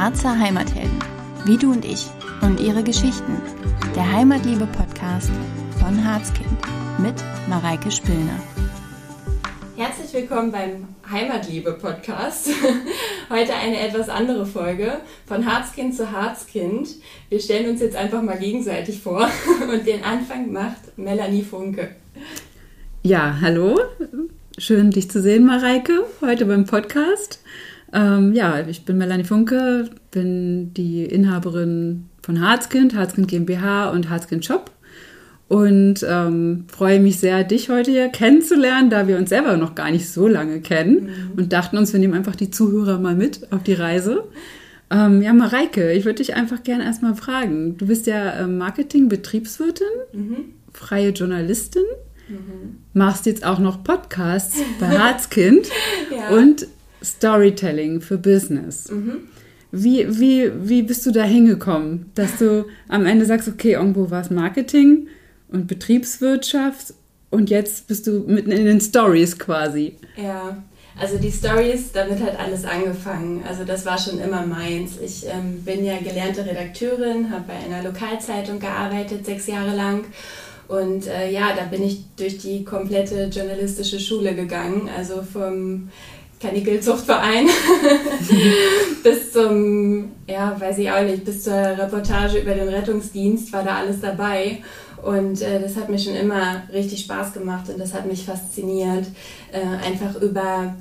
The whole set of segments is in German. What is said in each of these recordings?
Harzer Heimathelden, wie du und ich und ihre Geschichten. Der Heimatliebe-Podcast von Harzkind mit Mareike Spillner. Herzlich willkommen beim Heimatliebe-Podcast. Heute eine etwas andere Folge von Harzkind zu Harzkind. Wir stellen uns jetzt einfach mal gegenseitig vor und den Anfang macht Melanie Funke. Ja, hallo. Schön, dich zu sehen, Mareike, heute beim Podcast. Ähm, ja, ich bin Melanie Funke, bin die Inhaberin von Harzkind, Harzkind GmbH und Harzkind Shop und ähm, freue mich sehr, dich heute hier kennenzulernen, da wir uns selber noch gar nicht so lange kennen mhm. und dachten uns, wir nehmen einfach die Zuhörer mal mit auf die Reise. Ähm, ja, Mareike, ich würde dich einfach gerne erstmal fragen. Du bist ja ähm, Marketing-Betriebswirtin, mhm. freie Journalistin, mhm. machst jetzt auch noch Podcasts bei Harzkind ja. und Storytelling für Business. Mhm. Wie, wie, wie bist du da hingekommen, dass du am Ende sagst, okay, irgendwo war es Marketing und Betriebswirtschaft und jetzt bist du mitten in den Stories quasi? Ja, also die Stories, damit hat alles angefangen. Also das war schon immer meins. Ich ähm, bin ja gelernte Redakteurin, habe bei einer Lokalzeitung gearbeitet, sechs Jahre lang. Und äh, ja, da bin ich durch die komplette journalistische Schule gegangen. Also vom Kanickelzuchtverein bis zum, ja, weiß ich auch nicht, bis zur Reportage über den Rettungsdienst war da alles dabei. Und äh, das hat mir schon immer richtig Spaß gemacht und das hat mich fasziniert, äh, einfach über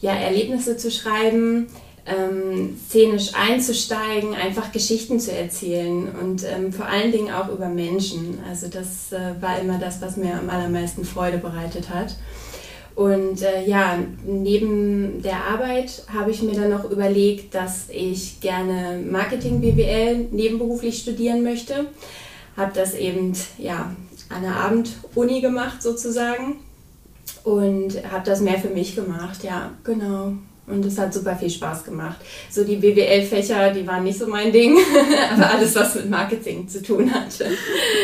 ja, Erlebnisse zu schreiben, ähm, szenisch einzusteigen, einfach Geschichten zu erzählen und ähm, vor allen Dingen auch über Menschen. Also das äh, war immer das, was mir am allermeisten Freude bereitet hat. Und äh, ja, neben der Arbeit habe ich mir dann noch überlegt, dass ich gerne Marketing BWL nebenberuflich studieren möchte. Habe das eben ja, an der Abenduni gemacht sozusagen und habe das mehr für mich gemacht. Ja, genau. Und es hat super viel Spaß gemacht. So die BWL-Fächer, die waren nicht so mein Ding, aber alles, was mit Marketing zu tun hatte.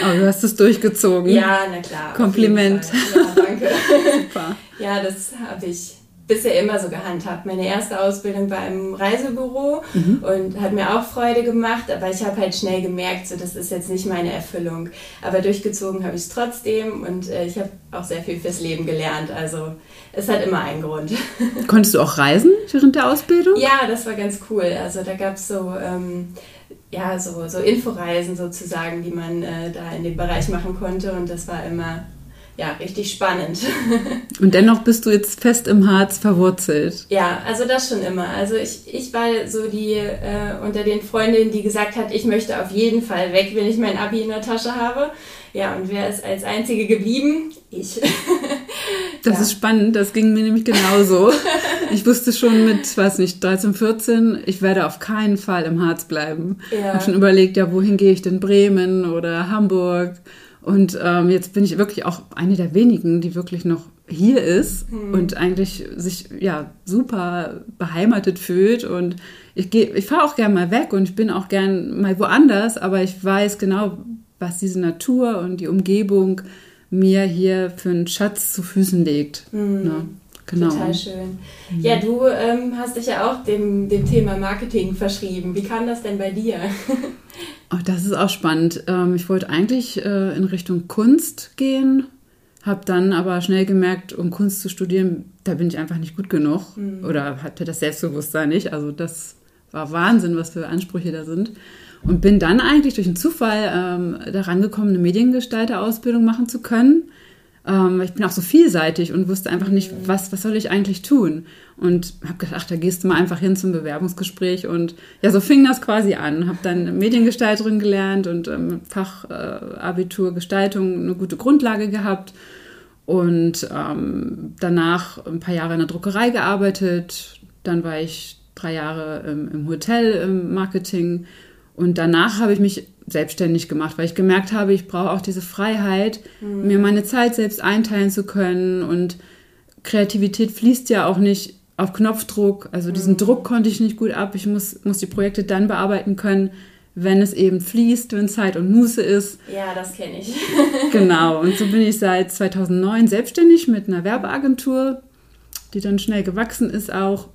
Aber du hast es durchgezogen. Ja, na klar. Kompliment. Ja. super. Ja, das habe ich bisher immer so gehandhabt. Meine erste Ausbildung war im Reisebüro mhm. und hat mir auch Freude gemacht, aber ich habe halt schnell gemerkt, so das ist jetzt nicht meine Erfüllung. Aber durchgezogen habe ich es trotzdem und äh, ich habe auch sehr viel fürs Leben gelernt. Also es hat immer einen Grund. Konntest du auch reisen während der Ausbildung? Ja, das war ganz cool. Also da gab es so ähm, ja, so, so Inforeisen sozusagen, die man äh, da in dem Bereich machen konnte. Und das war immer ja, richtig spannend. Und dennoch bist du jetzt fest im Harz verwurzelt. Ja, also das schon immer. Also ich, ich war so die äh, unter den Freundinnen, die gesagt hat, ich möchte auf jeden Fall weg, wenn ich mein Abi in der Tasche habe. Ja, und wer ist als Einzige geblieben? Ich. das ja. ist spannend, das ging mir nämlich genauso. ich wusste schon mit, weiß nicht, 13, 14, ich werde auf keinen Fall im Harz bleiben. Ja. Habe schon überlegt, ja, wohin gehe ich denn? Bremen oder Hamburg? Und ähm, jetzt bin ich wirklich auch eine der wenigen, die wirklich noch hier ist mhm. und eigentlich sich ja super beheimatet fühlt. Und ich gehe, ich fahre auch gern mal weg und ich bin auch gern mal woanders, aber ich weiß genau, was diese Natur und die Umgebung mir hier für einen Schatz zu Füßen legt. Mhm. Ne? Genau. Total schön. Mhm. Ja, du ähm, hast dich ja auch dem, dem Thema Marketing verschrieben. Wie kam das denn bei dir? das ist auch spannend. Ähm, ich wollte eigentlich äh, in Richtung Kunst gehen, habe dann aber schnell gemerkt, um Kunst zu studieren, da bin ich einfach nicht gut genug mhm. oder hatte das Selbstbewusstsein nicht. Also das war Wahnsinn, was für Ansprüche da sind. Und bin dann eigentlich durch einen Zufall ähm, daran gekommen, eine Mediengestalter-Ausbildung machen zu können ähm, ich bin auch so vielseitig und wusste einfach nicht, was, was soll ich eigentlich tun. Und habe gedacht, da gehst du mal einfach hin zum Bewerbungsgespräch. Und ja, so fing das quasi an. Habe dann Mediengestalterin gelernt und ähm, Fachabitur äh, Gestaltung eine gute Grundlage gehabt. Und ähm, danach ein paar Jahre in der Druckerei gearbeitet. Dann war ich drei Jahre im, im Hotel im Marketing. Und danach habe ich mich selbstständig gemacht, weil ich gemerkt habe, ich brauche auch diese Freiheit, mhm. mir meine Zeit selbst einteilen zu können und Kreativität fließt ja auch nicht auf Knopfdruck. Also diesen mhm. Druck konnte ich nicht gut ab. Ich muss, muss die Projekte dann bearbeiten können, wenn es eben fließt, wenn Zeit und Muße ist. Ja, das kenne ich. genau. Und so bin ich seit 2009 selbstständig mit einer Werbeagentur, die dann schnell gewachsen ist auch.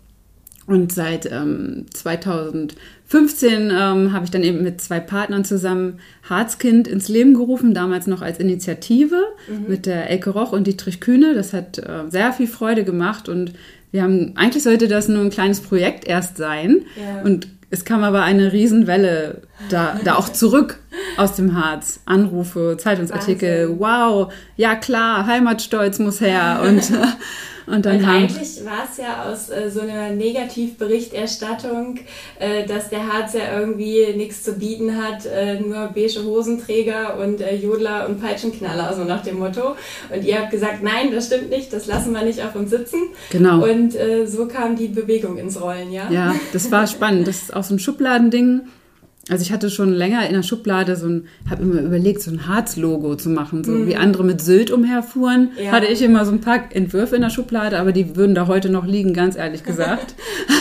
Und seit ähm, 2015 ähm, habe ich dann eben mit zwei Partnern zusammen Harzkind ins Leben gerufen, damals noch als Initiative mhm. mit der Elke Roch und Dietrich Kühne. Das hat äh, sehr viel Freude gemacht und wir haben, eigentlich sollte das nur ein kleines Projekt erst sein. Ja. Und es kam aber eine Riesenwelle da, da auch zurück aus dem Harz. Anrufe, Zeitungsartikel, Wahnsinn. wow, ja klar, Heimatstolz muss her. Und Und dann Weil eigentlich war es ja aus äh, so einer Negativberichterstattung, äh, dass der Harz ja irgendwie nichts zu bieten hat, äh, nur beige Hosenträger und äh, Jodler und Peitschenknaller, so nach dem Motto. Und ihr habt gesagt, nein, das stimmt nicht, das lassen wir nicht auf uns sitzen. Genau. Und äh, so kam die Bewegung ins Rollen, ja? Ja, das war spannend. Das ist auch so ein Schubladending also ich hatte schon länger in der Schublade so ein, habe immer überlegt, so ein Harz-Logo zu machen, so mhm. wie andere mit Sylt umherfuhren, ja. hatte ich immer so ein paar Entwürfe in der Schublade, aber die würden da heute noch liegen, ganz ehrlich gesagt.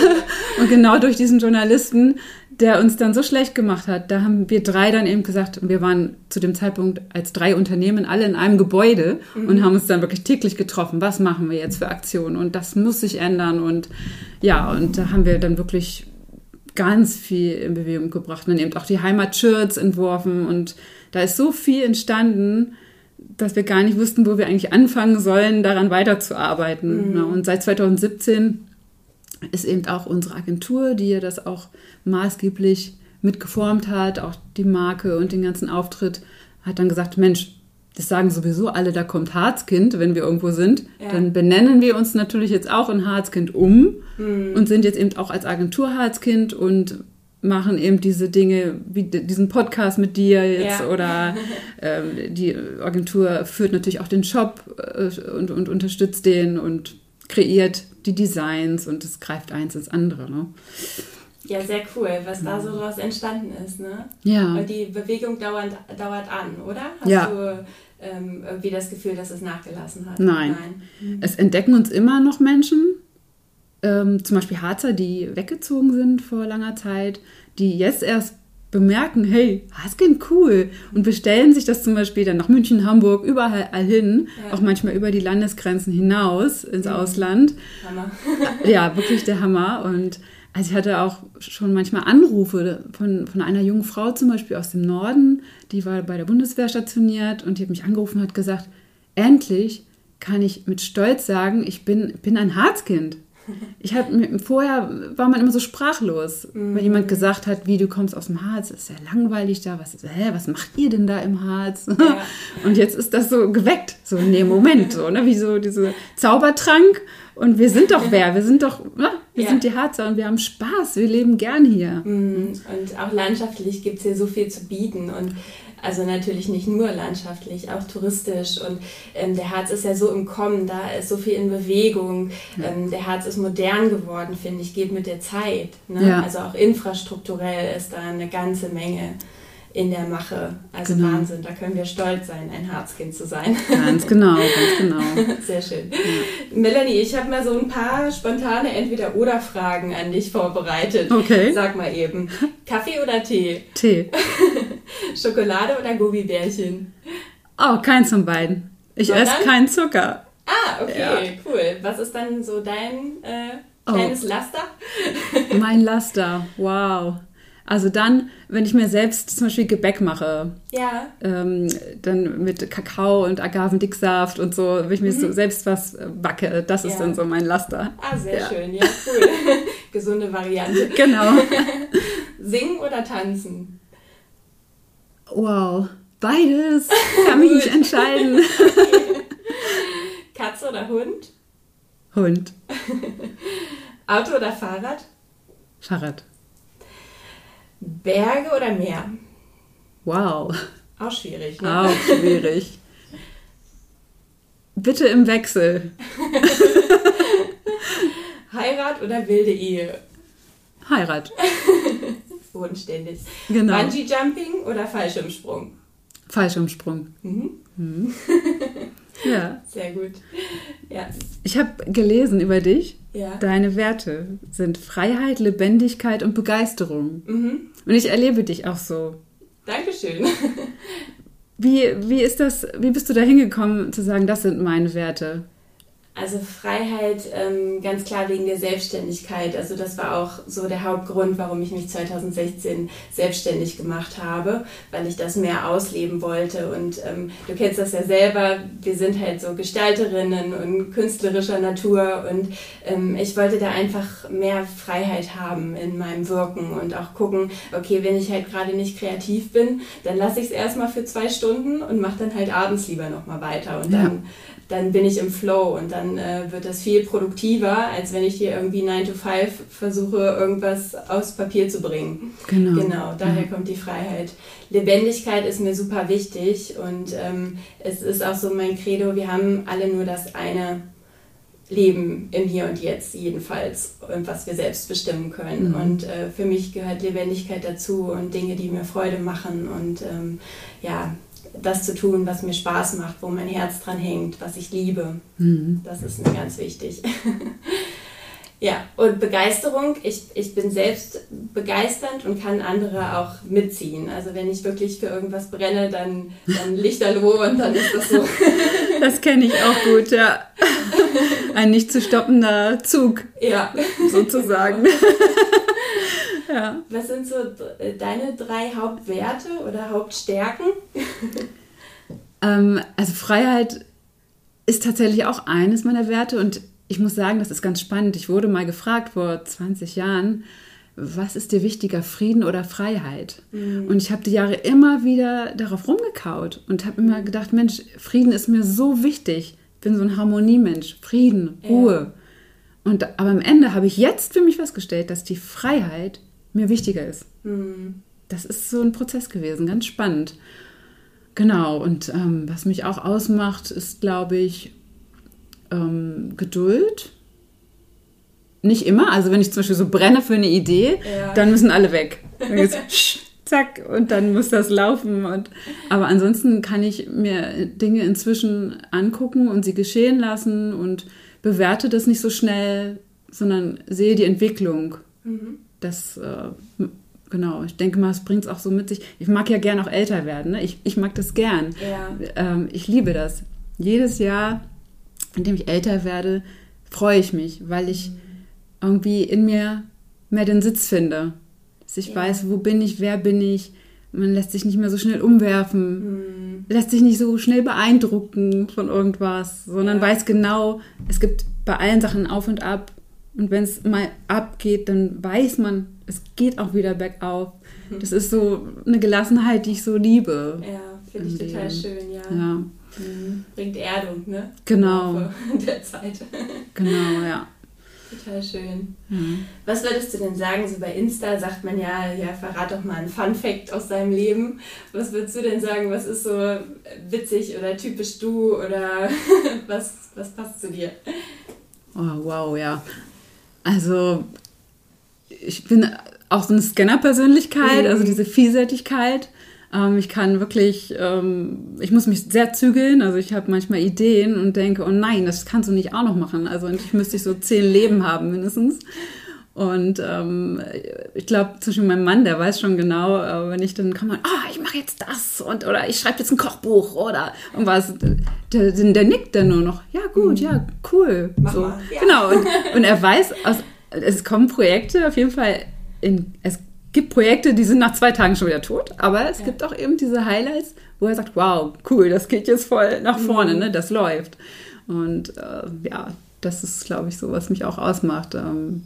und genau durch diesen Journalisten, der uns dann so schlecht gemacht hat, da haben wir drei dann eben gesagt, wir waren zu dem Zeitpunkt als drei Unternehmen alle in einem Gebäude mhm. und haben uns dann wirklich täglich getroffen. Was machen wir jetzt für Aktionen? Und das muss sich ändern. Und ja, und da haben wir dann wirklich ganz viel in Bewegung gebracht. Und eben auch die Heimatshirts entworfen und da ist so viel entstanden, dass wir gar nicht wussten, wo wir eigentlich anfangen sollen, daran weiterzuarbeiten. Mhm. Und seit 2017 ist eben auch unsere Agentur, die ja das auch maßgeblich mitgeformt hat, auch die Marke und den ganzen Auftritt, hat dann gesagt, Mensch, das sagen sowieso alle, da kommt Harzkind, wenn wir irgendwo sind. Ja. Dann benennen wir uns natürlich jetzt auch in Harzkind um mhm. und sind jetzt eben auch als Agentur Harzkind und machen eben diese Dinge, wie diesen Podcast mit dir jetzt ja. oder ähm, die Agentur führt natürlich auch den Shop äh, und, und unterstützt den und kreiert die Designs und es greift eins ins andere. Ne? Ja, sehr cool, was da so draus entstanden ist. Ne? Ja. Und die Bewegung dauert, dauert an, oder? Hast ja. du ähm, irgendwie das Gefühl, dass es nachgelassen hat. Nein. Nein. Mhm. Es entdecken uns immer noch Menschen, ähm, zum Beispiel Harzer, die weggezogen sind vor langer Zeit, die jetzt erst bemerken, hey, Haskell cool und bestellen sich das zum Beispiel dann nach München, Hamburg, überall hin, ja. auch manchmal über die Landesgrenzen hinaus ins. Ausland. Hammer. ja, wirklich der Hammer und also ich hatte auch schon manchmal Anrufe von, von einer jungen Frau zum Beispiel aus dem Norden, die war bei der Bundeswehr stationiert und die hat mich angerufen und hat gesagt, endlich kann ich mit Stolz sagen, ich bin, bin ein Harzkind. Ich habe vorher war man immer so sprachlos, mhm. wenn jemand gesagt hat, wie du kommst aus dem Harz, ist ja langweilig da, was, hä, was macht ihr denn da im Harz? Ja. Und jetzt ist das so geweckt, so in dem Moment, so, ne, wie so diese Zaubertrank. Und wir sind doch wer, wir sind doch, ne, wir ja. sind die Harzer und wir haben Spaß, wir leben gern hier. Mhm. Und auch landschaftlich gibt es hier so viel zu bieten und also natürlich nicht nur landschaftlich, auch touristisch. Und ähm, der Harz ist ja so im Kommen, da ist so viel in Bewegung. Ähm, der Harz ist modern geworden, finde ich, geht mit der Zeit. Ne? Ja. Also auch infrastrukturell ist da eine ganze Menge in der Mache. Also genau. Wahnsinn, da können wir stolz sein, ein Herzkind zu sein. Ganz genau, ganz genau. Sehr schön. Ja. Melanie, ich habe mal so ein paar spontane Entweder-Oder-Fragen an dich vorbereitet. Okay. Sag mal eben, Kaffee oder Tee? Tee. Schokolade oder Gummibärchen? Oh, keins von beiden. Ich esse keinen Zucker. Ah, okay, ja. cool. Was ist dann so dein äh, kleines oh. Laster? mein Laster, wow. Also dann, wenn ich mir selbst zum Beispiel Gebäck mache, ja. ähm, dann mit Kakao und Agavendicksaft und so, wenn ich mir mhm. so selbst was äh, backe, das ja. ist dann so mein Laster. Ah, sehr ja. schön, ja, cool. Gesunde Variante. Genau. Singen oder tanzen? Wow, beides. Kann mich nicht entscheiden. Katze oder Hund? Hund. Auto oder Fahrrad? Fahrrad. Berge oder Meer? Wow. Auch schwierig, ne? Auch schwierig. Bitte im Wechsel. Heirat oder wilde Ehe? Heirat. Bodenständig. Genau. Bungee Jumping oder Fallschirmsprung? Fallschirmsprung. Mhm. Mhm. Ja. Sehr gut. Ja. Ich habe gelesen über dich. Ja. Deine Werte sind Freiheit, Lebendigkeit und Begeisterung. Mhm. Und ich erlebe dich auch so. Dankeschön. Wie, wie ist das, wie bist du da hingekommen zu sagen, das sind meine Werte? Also Freiheit ähm, ganz klar wegen der Selbstständigkeit. Also das war auch so der Hauptgrund, warum ich mich 2016 selbstständig gemacht habe, weil ich das mehr ausleben wollte. Und ähm, du kennst das ja selber, wir sind halt so Gestalterinnen und künstlerischer Natur und ähm, ich wollte da einfach mehr Freiheit haben in meinem Wirken und auch gucken, okay, wenn ich halt gerade nicht kreativ bin, dann lasse ich es erstmal für zwei Stunden und mache dann halt abends lieber nochmal weiter. Und dann dann bin ich im Flow und dann äh, wird das viel produktiver, als wenn ich hier irgendwie 9 to 5 versuche, irgendwas aufs Papier zu bringen. Genau. Genau, daher ja. kommt die Freiheit. Lebendigkeit ist mir super wichtig und ähm, es ist auch so mein Credo, wir haben alle nur das eine Leben im Hier und Jetzt jedenfalls und was wir selbst bestimmen können. Mhm. Und äh, für mich gehört Lebendigkeit dazu und Dinge, die mir Freude machen und ähm, ja, das zu tun, was mir Spaß macht, wo mein Herz dran hängt, was ich liebe. Mhm. Das ist mir ganz wichtig. ja, und Begeisterung, ich, ich bin selbst begeisternd und kann andere auch mitziehen. Also wenn ich wirklich für irgendwas brenne, dann, dann Lichterloh und dann ist das so. das kenne ich auch gut, ja. Ein nicht zu stoppender Zug. Ja. Sozusagen. Genau. Ja. Was sind so deine drei Hauptwerte oder Hauptstärken? ähm, also Freiheit ist tatsächlich auch eines meiner Werte und ich muss sagen, das ist ganz spannend. Ich wurde mal gefragt vor 20 Jahren, was ist dir wichtiger, Frieden oder Freiheit? Mhm. Und ich habe die Jahre immer wieder darauf rumgekaut und habe immer gedacht, Mensch, Frieden ist mir so wichtig. Ich bin so ein Harmoniemensch. Frieden, Ruhe. Ja. Und, aber am Ende habe ich jetzt für mich festgestellt, dass die Freiheit mir wichtiger ist. Mhm. Das ist so ein Prozess gewesen, ganz spannend. Genau, und ähm, was mich auch ausmacht, ist, glaube ich, ähm, Geduld. Nicht immer, also wenn ich zum Beispiel so brenne für eine Idee, ja. dann müssen alle weg. zack, und dann muss das laufen. Und, aber ansonsten kann ich mir Dinge inzwischen angucken und sie geschehen lassen und bewerte das nicht so schnell, sondern sehe die Entwicklung. Mhm das, äh, genau, ich denke mal, es bringt es auch so mit sich. Ich mag ja gern auch älter werden. Ne? Ich, ich mag das gern. Ja. Ähm, ich liebe das. Jedes Jahr, in dem ich älter werde, freue ich mich, weil ich mhm. irgendwie in mir mehr den Sitz finde. Dass ich ja. weiß, wo bin ich, wer bin ich. Man lässt sich nicht mehr so schnell umwerfen, mhm. lässt sich nicht so schnell beeindrucken von irgendwas, sondern ja. weiß genau, es gibt bei allen Sachen auf und ab und wenn es mal abgeht, dann weiß man, es geht auch wieder bergauf. Mhm. Das ist so eine Gelassenheit, die ich so liebe. Ja, finde ich total schön, ja. ja. Mhm. Bringt Erdung, ne? Genau. In der Zeit. Genau, ja. Total schön. Mhm. Was würdest du denn sagen? So bei Insta sagt man ja, ja, verrat doch mal einen Fun Fact aus deinem Leben. Was würdest du denn sagen? Was ist so witzig oder typisch du oder was, was passt zu dir? Oh, wow, ja. Also ich bin auch so eine Scanner-Persönlichkeit, mhm. also diese Vielseitigkeit. Ähm, ich kann wirklich, ähm, ich muss mich sehr zügeln. Also ich habe manchmal Ideen und denke, oh nein, das kannst du nicht auch noch machen. Also ich müsste so zehn Leben haben mindestens. Und ähm, ich glaube, zwischen meinem Mann, der weiß schon genau, äh, wenn ich dann kann man, ah, ich mache jetzt das und oder ich schreibe jetzt ein Kochbuch oder irgendwas, der, der, der nickt dann nur noch, ja gut, mhm. ja cool, Mach so mal. Ja. genau. Und, und er weiß, aus, es kommen Projekte auf jeden Fall in, es gibt Projekte, die sind nach zwei Tagen schon wieder tot, aber es ja. gibt auch eben diese Highlights, wo er sagt, wow, cool, das geht jetzt voll nach vorne, mhm. ne, das läuft. Und äh, ja, das ist, glaube ich, so, was mich auch ausmacht. Ähm,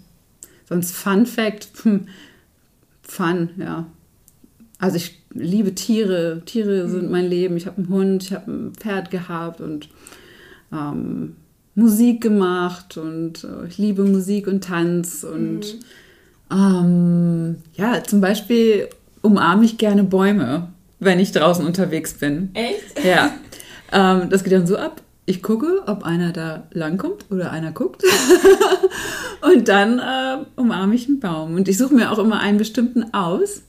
Sonst Fun Fact, hm, Fun, ja. Also ich liebe Tiere. Tiere sind mhm. mein Leben. Ich habe einen Hund, ich habe ein Pferd gehabt und ähm, Musik gemacht und äh, ich liebe Musik und Tanz und mhm. ähm, ja, zum Beispiel umarme ich gerne Bäume, wenn ich draußen unterwegs bin. Echt? Ja. Ähm, das geht dann so ab ich gucke, ob einer da langkommt oder einer guckt. und dann äh, umarme ich einen Baum. Und ich suche mir auch immer einen bestimmten aus,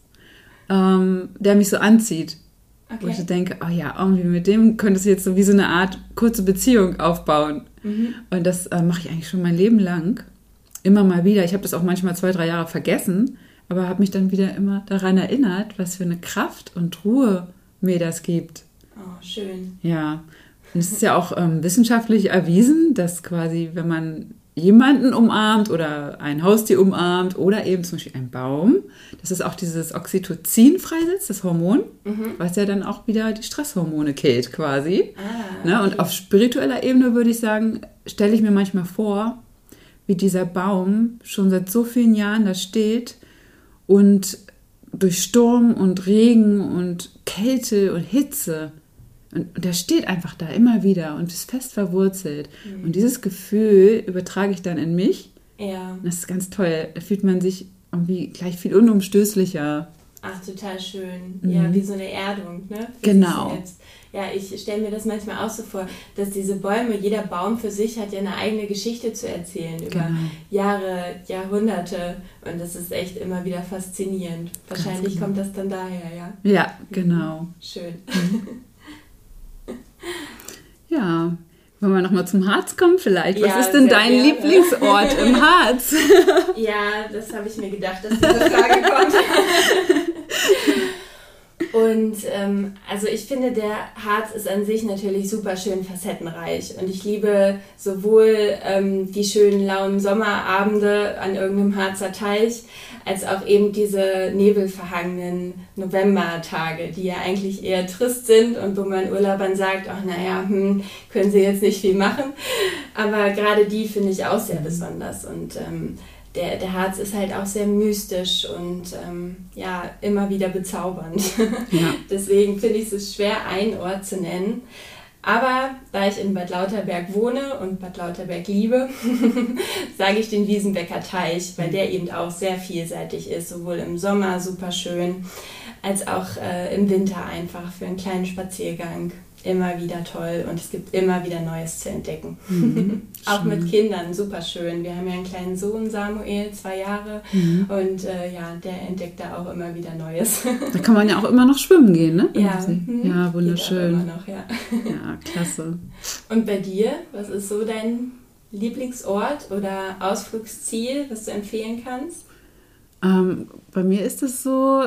ähm, der mich so anzieht. Okay. Wo ich denke, oh ja, irgendwie mit dem könntest du jetzt so wie so eine Art kurze Beziehung aufbauen. Mhm. Und das äh, mache ich eigentlich schon mein Leben lang. Immer mal wieder. Ich habe das auch manchmal zwei, drei Jahre vergessen, aber habe mich dann wieder immer daran erinnert, was für eine Kraft und Ruhe mir das gibt. Oh, schön. Ja. Es ist ja auch ähm, wissenschaftlich erwiesen, dass quasi, wenn man jemanden umarmt oder ein Haustier umarmt oder eben zum Beispiel einen Baum, dass es auch dieses Oxytocin freisetzt, das Hormon, mhm. was ja dann auch wieder die Stresshormone killt quasi. Ah, ne? Und auf spiritueller Ebene würde ich sagen, stelle ich mir manchmal vor, wie dieser Baum schon seit so vielen Jahren da steht und durch Sturm und Regen und Kälte und Hitze und, und der steht einfach da immer wieder und ist fest verwurzelt. Mhm. Und dieses Gefühl übertrage ich dann in mich. Ja. Und das ist ganz toll. Da fühlt man sich irgendwie gleich viel unumstößlicher. Ach, total schön. Mhm. Ja, wie so eine Erdung, ne? Für genau. Ja, ich stelle mir das manchmal auch so vor, dass diese Bäume, jeder Baum für sich hat ja eine eigene Geschichte zu erzählen über genau. Jahre, Jahrhunderte. Und das ist echt immer wieder faszinierend. Wahrscheinlich genau. kommt das dann daher, ja? Ja, genau. Schön. Ja, wollen wir nochmal zum Harz kommen vielleicht? Ja, Was ist denn dein gerne. Lieblingsort im Harz? Ja, das habe ich mir gedacht, dass diese Frage kommt. Und ähm, also ich finde, der Harz ist an sich natürlich super schön facettenreich. Und ich liebe sowohl ähm, die schönen lauen Sommerabende an irgendeinem Harzer Teich, als auch eben diese nebelverhangenen Novembertage, die ja eigentlich eher trist sind und wo man Urlaubern sagt, ach naja, hm, können sie jetzt nicht viel machen. Aber gerade die finde ich auch sehr besonders. Und ähm, der, der Harz ist halt auch sehr mystisch und ähm, ja, immer wieder bezaubernd. Ja. Deswegen finde ich es schwer, einen Ort zu nennen. Aber da ich in Bad Lauterberg wohne und Bad Lauterberg liebe, sage ich den Wiesenbecker Teich, weil der eben auch sehr vielseitig ist, sowohl im Sommer super schön, als auch äh, im Winter einfach für einen kleinen Spaziergang immer wieder toll und es gibt immer wieder Neues zu entdecken. Mhm, auch mit Kindern super schön. Wir haben ja einen kleinen Sohn, Samuel, zwei Jahre mhm. und äh, ja, der entdeckt da auch immer wieder Neues. da kann man ja auch immer noch schwimmen gehen, ne? Ja, mhm. ja wunderschön. Immer noch, ja. ja, klasse. Und bei dir, was ist so dein Lieblingsort oder Ausflugsziel, was du empfehlen kannst? Ähm, bei mir ist es so,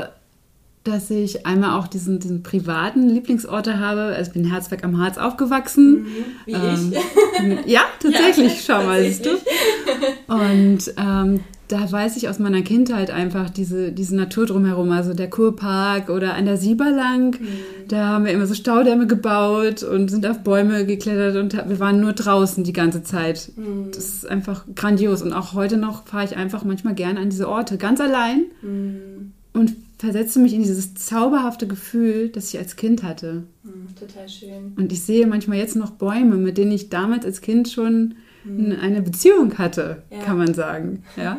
dass ich einmal auch diesen, diesen privaten Lieblingsorte habe. Also ich bin in Herzberg am Harz aufgewachsen. Mhm, wie ähm, ich. Ja, tatsächlich, ja, schau mal, siehst du. Und ähm, da weiß ich aus meiner Kindheit einfach diese, diese Natur drumherum, also der Kurpark oder an der Sieberlang. Mhm. Da haben wir immer so Staudämme gebaut und sind auf Bäume geklettert und wir waren nur draußen die ganze Zeit. Mhm. Das ist einfach grandios. Und auch heute noch fahre ich einfach manchmal gerne an diese Orte, ganz allein. Mhm. Und versetze mich in dieses zauberhafte Gefühl, das ich als Kind hatte. Mhm, total schön. Und ich sehe manchmal jetzt noch Bäume, mit denen ich damals als Kind schon mhm. eine Beziehung hatte, ja. kann man sagen. Ja.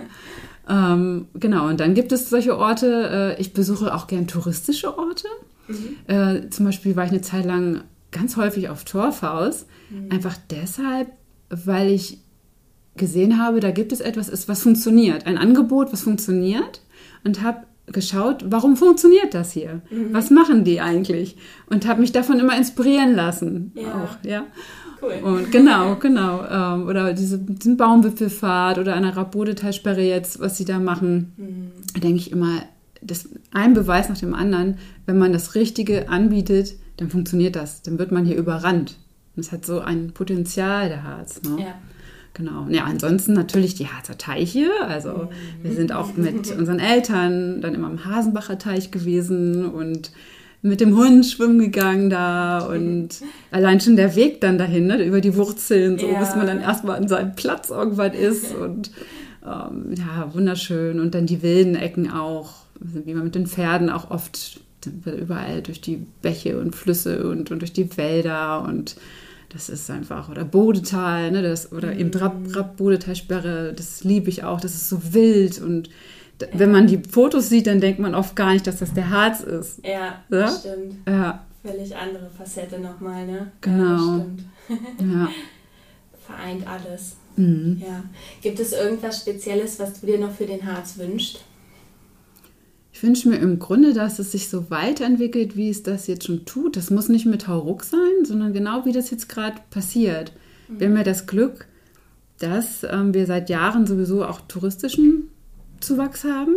ähm, genau, und dann gibt es solche Orte, äh, ich besuche auch gern touristische Orte. Mhm. Äh, zum Beispiel war ich eine Zeit lang ganz häufig auf Torfhaus, mhm. einfach deshalb, weil ich gesehen habe, da gibt es etwas, was funktioniert, ein Angebot, was funktioniert und habe geschaut, warum funktioniert das hier? Mhm. Was machen die eigentlich? Und habe mich davon immer inspirieren lassen. Ja. Auch, ja. Cool. Und genau, genau. Ähm, oder diese, diesen Baumwipfelfahrt oder eine Rabodetalsperre jetzt, was sie da machen, mhm. denke ich immer, das ein Beweis nach dem anderen, wenn man das Richtige anbietet, dann funktioniert das. Dann wird man hier überrannt. Und es hat so ein Potenzial, der Harz. Ne? Ja. Genau. Ja, ansonsten natürlich die Harzer Teiche. Also wir sind auch mit unseren Eltern dann immer am Hasenbacher Teich gewesen und mit dem Hund schwimmen gegangen da und allein schon der Weg dann dahin, ne, über die Wurzeln, so ja. bis man dann erstmal an seinem Platz irgendwann ist und ähm, ja, wunderschön. Und dann die wilden Ecken auch, wie man mit den Pferden auch oft überall durch die Bäche und Flüsse und, und durch die Wälder und das ist einfach, oder Bodetal, ne, das, oder mhm. eben Rapp, Rapp Bodetalsperre, das liebe ich auch, das ist so wild und ja. wenn man die Fotos sieht, dann denkt man oft gar nicht, dass das der Harz ist. Ja, ja? das stimmt. Ja. Völlig andere Facette nochmal, ne? Genau. Ja, ja. Vereint alles. Mhm. Ja. Gibt es irgendwas Spezielles, was du dir noch für den Harz wünschst? Ich wünsche mir im Grunde, dass es sich so weiterentwickelt, wie es das jetzt schon tut. Das muss nicht mit Hauruck sein, sondern genau wie das jetzt gerade passiert. Mhm. Wir haben ja das Glück, dass ähm, wir seit Jahren sowieso auch touristischen Zuwachs haben.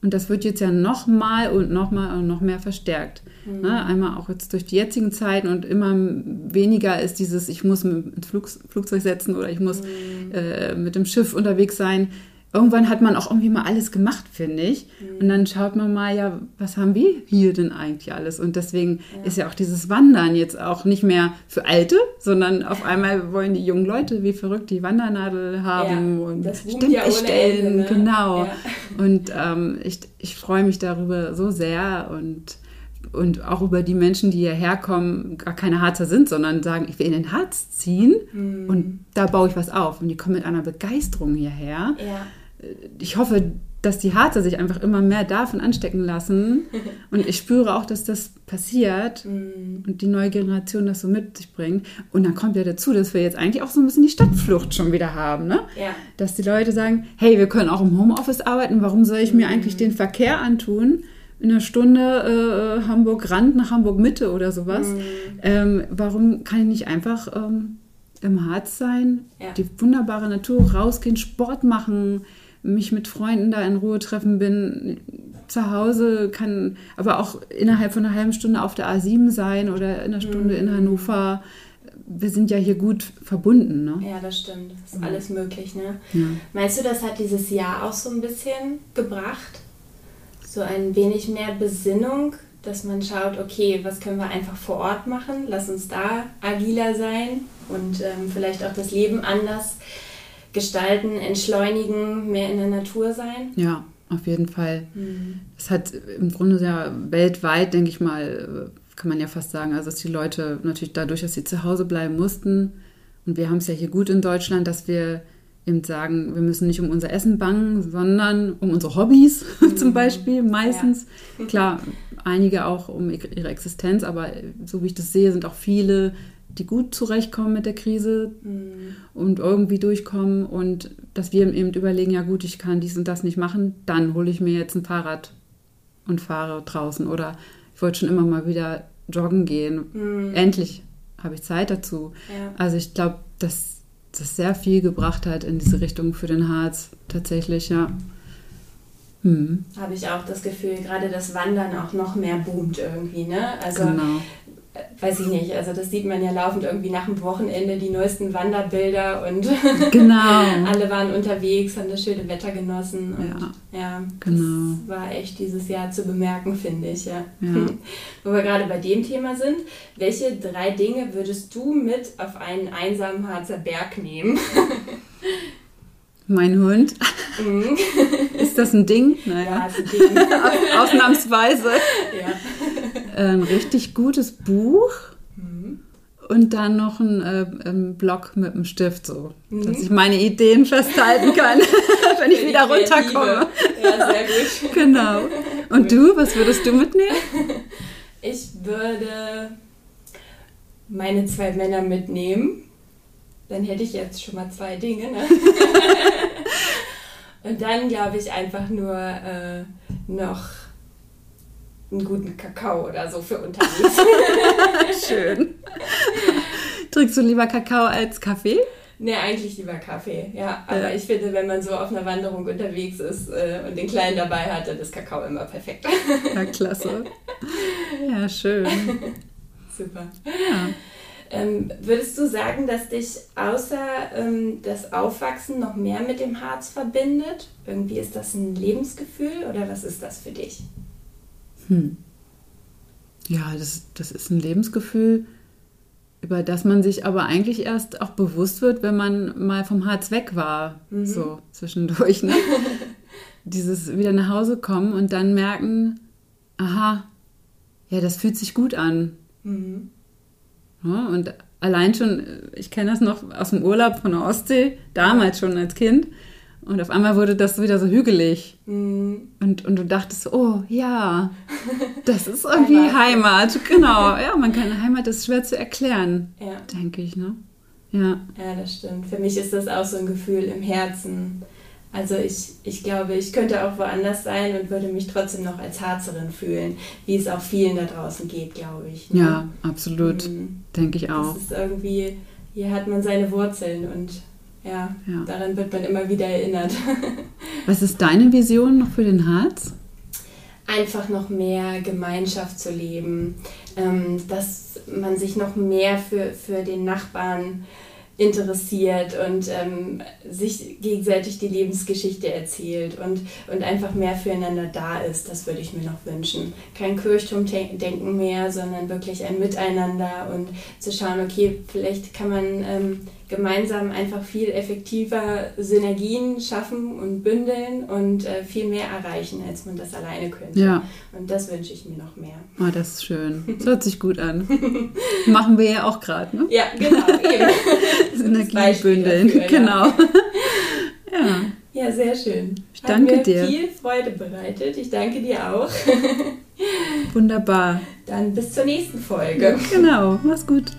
Und das wird jetzt ja noch mal und noch mal und noch mehr verstärkt. Mhm. Ne? Einmal auch jetzt durch die jetzigen Zeiten und immer weniger ist dieses, ich muss mit ins Flug, Flugzeug setzen oder ich muss mhm. äh, mit dem Schiff unterwegs sein irgendwann hat man auch irgendwie mal alles gemacht, finde ich. Mhm. Und dann schaut man mal, ja, was haben wir hier denn eigentlich alles? Und deswegen ja. ist ja auch dieses Wandern jetzt auch nicht mehr für Alte, sondern auf einmal wollen die jungen Leute wie verrückt die Wandernadel haben ja, und Stempel ne? Genau. Ja. Und ähm, ich, ich freue mich darüber so sehr und und auch über die Menschen, die hierher kommen, gar keine Harzer sind, sondern sagen, ich will in den Harz ziehen mm. und da baue ich was auf. Und die kommen mit einer Begeisterung hierher. Ja ich hoffe, dass die Harzer sich einfach immer mehr davon anstecken lassen. Und ich spüre auch, dass das passiert mm. und die neue Generation das so mit sich bringt. Und dann kommt ja dazu, dass wir jetzt eigentlich auch so ein bisschen die Stadtflucht schon wieder haben. Ne? Ja. Dass die Leute sagen, hey, wir können auch im Homeoffice arbeiten, warum soll ich mir mm. eigentlich den Verkehr antun? In einer Stunde äh, Hamburg-Rand nach Hamburg-Mitte oder sowas. Mm. Ähm, warum kann ich nicht einfach ähm, im Harz sein, ja. die wunderbare Natur, rausgehen, Sport machen, mich mit Freunden da in Ruhe treffen bin, zu Hause kann aber auch innerhalb von einer halben Stunde auf der A7 sein oder in einer Stunde mhm. in Hannover. Wir sind ja hier gut verbunden, ne? Ja, das stimmt. Das ist mhm. alles möglich, ne? Ja. Meinst du, das hat dieses Jahr auch so ein bisschen gebracht? So ein wenig mehr Besinnung, dass man schaut, okay, was können wir einfach vor Ort machen? Lass uns da agiler sein und ähm, vielleicht auch das Leben anders gestalten, entschleunigen, mehr in der Natur sein? Ja, auf jeden Fall. Mhm. Es hat im Grunde ja weltweit, denke ich mal, kann man ja fast sagen, also dass die Leute natürlich dadurch, dass sie zu Hause bleiben mussten, und wir haben es ja hier gut in Deutschland, dass wir eben sagen, wir müssen nicht um unser Essen bangen, sondern um unsere Hobbys mhm. zum Beispiel meistens. Ja. Klar, einige auch um ihre Existenz, aber so wie ich das sehe, sind auch viele die gut zurechtkommen mit der Krise mhm. und irgendwie durchkommen und dass wir eben überlegen, ja gut, ich kann dies und das nicht machen, dann hole ich mir jetzt ein Fahrrad und fahre draußen oder ich wollte schon immer mal wieder joggen gehen. Mhm. Endlich habe ich Zeit dazu. Ja. Also ich glaube, dass das sehr viel gebracht hat in diese Richtung für den Harz tatsächlich, ja. Hm. Habe ich auch das Gefühl, gerade das Wandern auch noch mehr boomt irgendwie. Ne? Also genau weiß ich nicht, also das sieht man ja laufend irgendwie nach dem Wochenende, die neuesten Wanderbilder und genau. alle waren unterwegs, haben das schöne Wetter genossen und ja, ja genau. das war echt dieses Jahr zu bemerken, finde ich, ja. ja. Wo wir gerade bei dem Thema sind, welche drei Dinge würdest du mit auf einen einsamen Harzer Berg nehmen? Mein Hund. Mhm. Ist das ein Ding? Naja. Ja, ist ein Ding. Ausnahmsweise. Ein richtig gutes Buch mhm. und dann noch ein, äh, ein Block mit einem Stift, so, mhm. dass ich meine Ideen festhalten kann, wenn ich wieder runterkomme. Ja, sehr gut. genau. Und du, was würdest du mitnehmen? Ich würde meine zwei Männer mitnehmen. Dann hätte ich jetzt schon mal zwei Dinge. Ne? Und dann glaube ich einfach nur äh, noch einen guten Kakao oder so für unterwegs. Schön. Trinkst du lieber Kakao als Kaffee? Nee, eigentlich lieber Kaffee, ja. Aber ja. ich finde, wenn man so auf einer Wanderung unterwegs ist äh, und den Kleinen dabei hat, dann ist Kakao immer perfekt. Ja, klasse. Ja, schön. Super. Ja. Ähm, würdest du sagen, dass dich außer ähm, das Aufwachsen noch mehr mit dem Harz verbindet? Irgendwie ist das ein Lebensgefühl oder was ist das für dich? Hm. Ja, das, das ist ein Lebensgefühl, über das man sich aber eigentlich erst auch bewusst wird, wenn man mal vom Harz weg war, mhm. so zwischendurch. Ne? Dieses wieder nach Hause kommen und dann merken, aha, ja, das fühlt sich gut an. Mhm. Ja, und allein schon, ich kenne das noch aus dem Urlaub von der Ostsee, damals schon als Kind, und auf einmal wurde das wieder so hügelig. Mhm. Und, und du dachtest, oh ja, das ist irgendwie Heimat. Heimat. Genau, ja, man kann Heimat ist schwer zu erklären, ja. denke ich, ne? Ja. Ja, das stimmt. Für mich ist das auch so ein Gefühl im Herzen. Also ich, ich glaube, ich könnte auch woanders sein und würde mich trotzdem noch als Harzerin fühlen, wie es auch vielen da draußen geht, glaube ich. Ne? Ja, absolut. Mhm. Denke ich auch. Das ist irgendwie, hier hat man seine Wurzeln und ja, ja, daran wird man immer wieder erinnert. Was ist deine Vision noch für den Harz? einfach noch mehr Gemeinschaft zu leben, ähm, dass man sich noch mehr für, für den Nachbarn interessiert und ähm, sich gegenseitig die Lebensgeschichte erzählt und, und einfach mehr füreinander da ist. Das würde ich mir noch wünschen. Kein Kirchturmdenken mehr, sondern wirklich ein Miteinander und zu schauen, okay, vielleicht kann man ähm, gemeinsam einfach viel effektiver Synergien schaffen und bündeln und äh, viel mehr erreichen, als man das alleine könnte. Ja. Und das wünsche ich mir noch mehr. Oh, das ist schön. Das hört sich gut an. Machen wir ja auch gerade, ne? Ja, genau. Synergien bündeln. Dafür, genau. Ja. ja. sehr schön. Ich danke Hat mir dir. viel Freude bereitet. Ich danke dir auch. Wunderbar. Dann bis zur nächsten Folge. Genau. Mach's gut.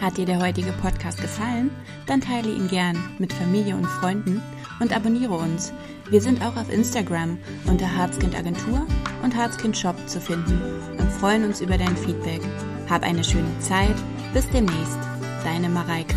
Hat dir der heutige Podcast gefallen? Dann teile ihn gern mit Familie und Freunden und abonniere uns. Wir sind auch auf Instagram unter Harzkind Agentur und Harzkind Shop zu finden und freuen uns über dein Feedback. Hab eine schöne Zeit. Bis demnächst. Deine Mareike.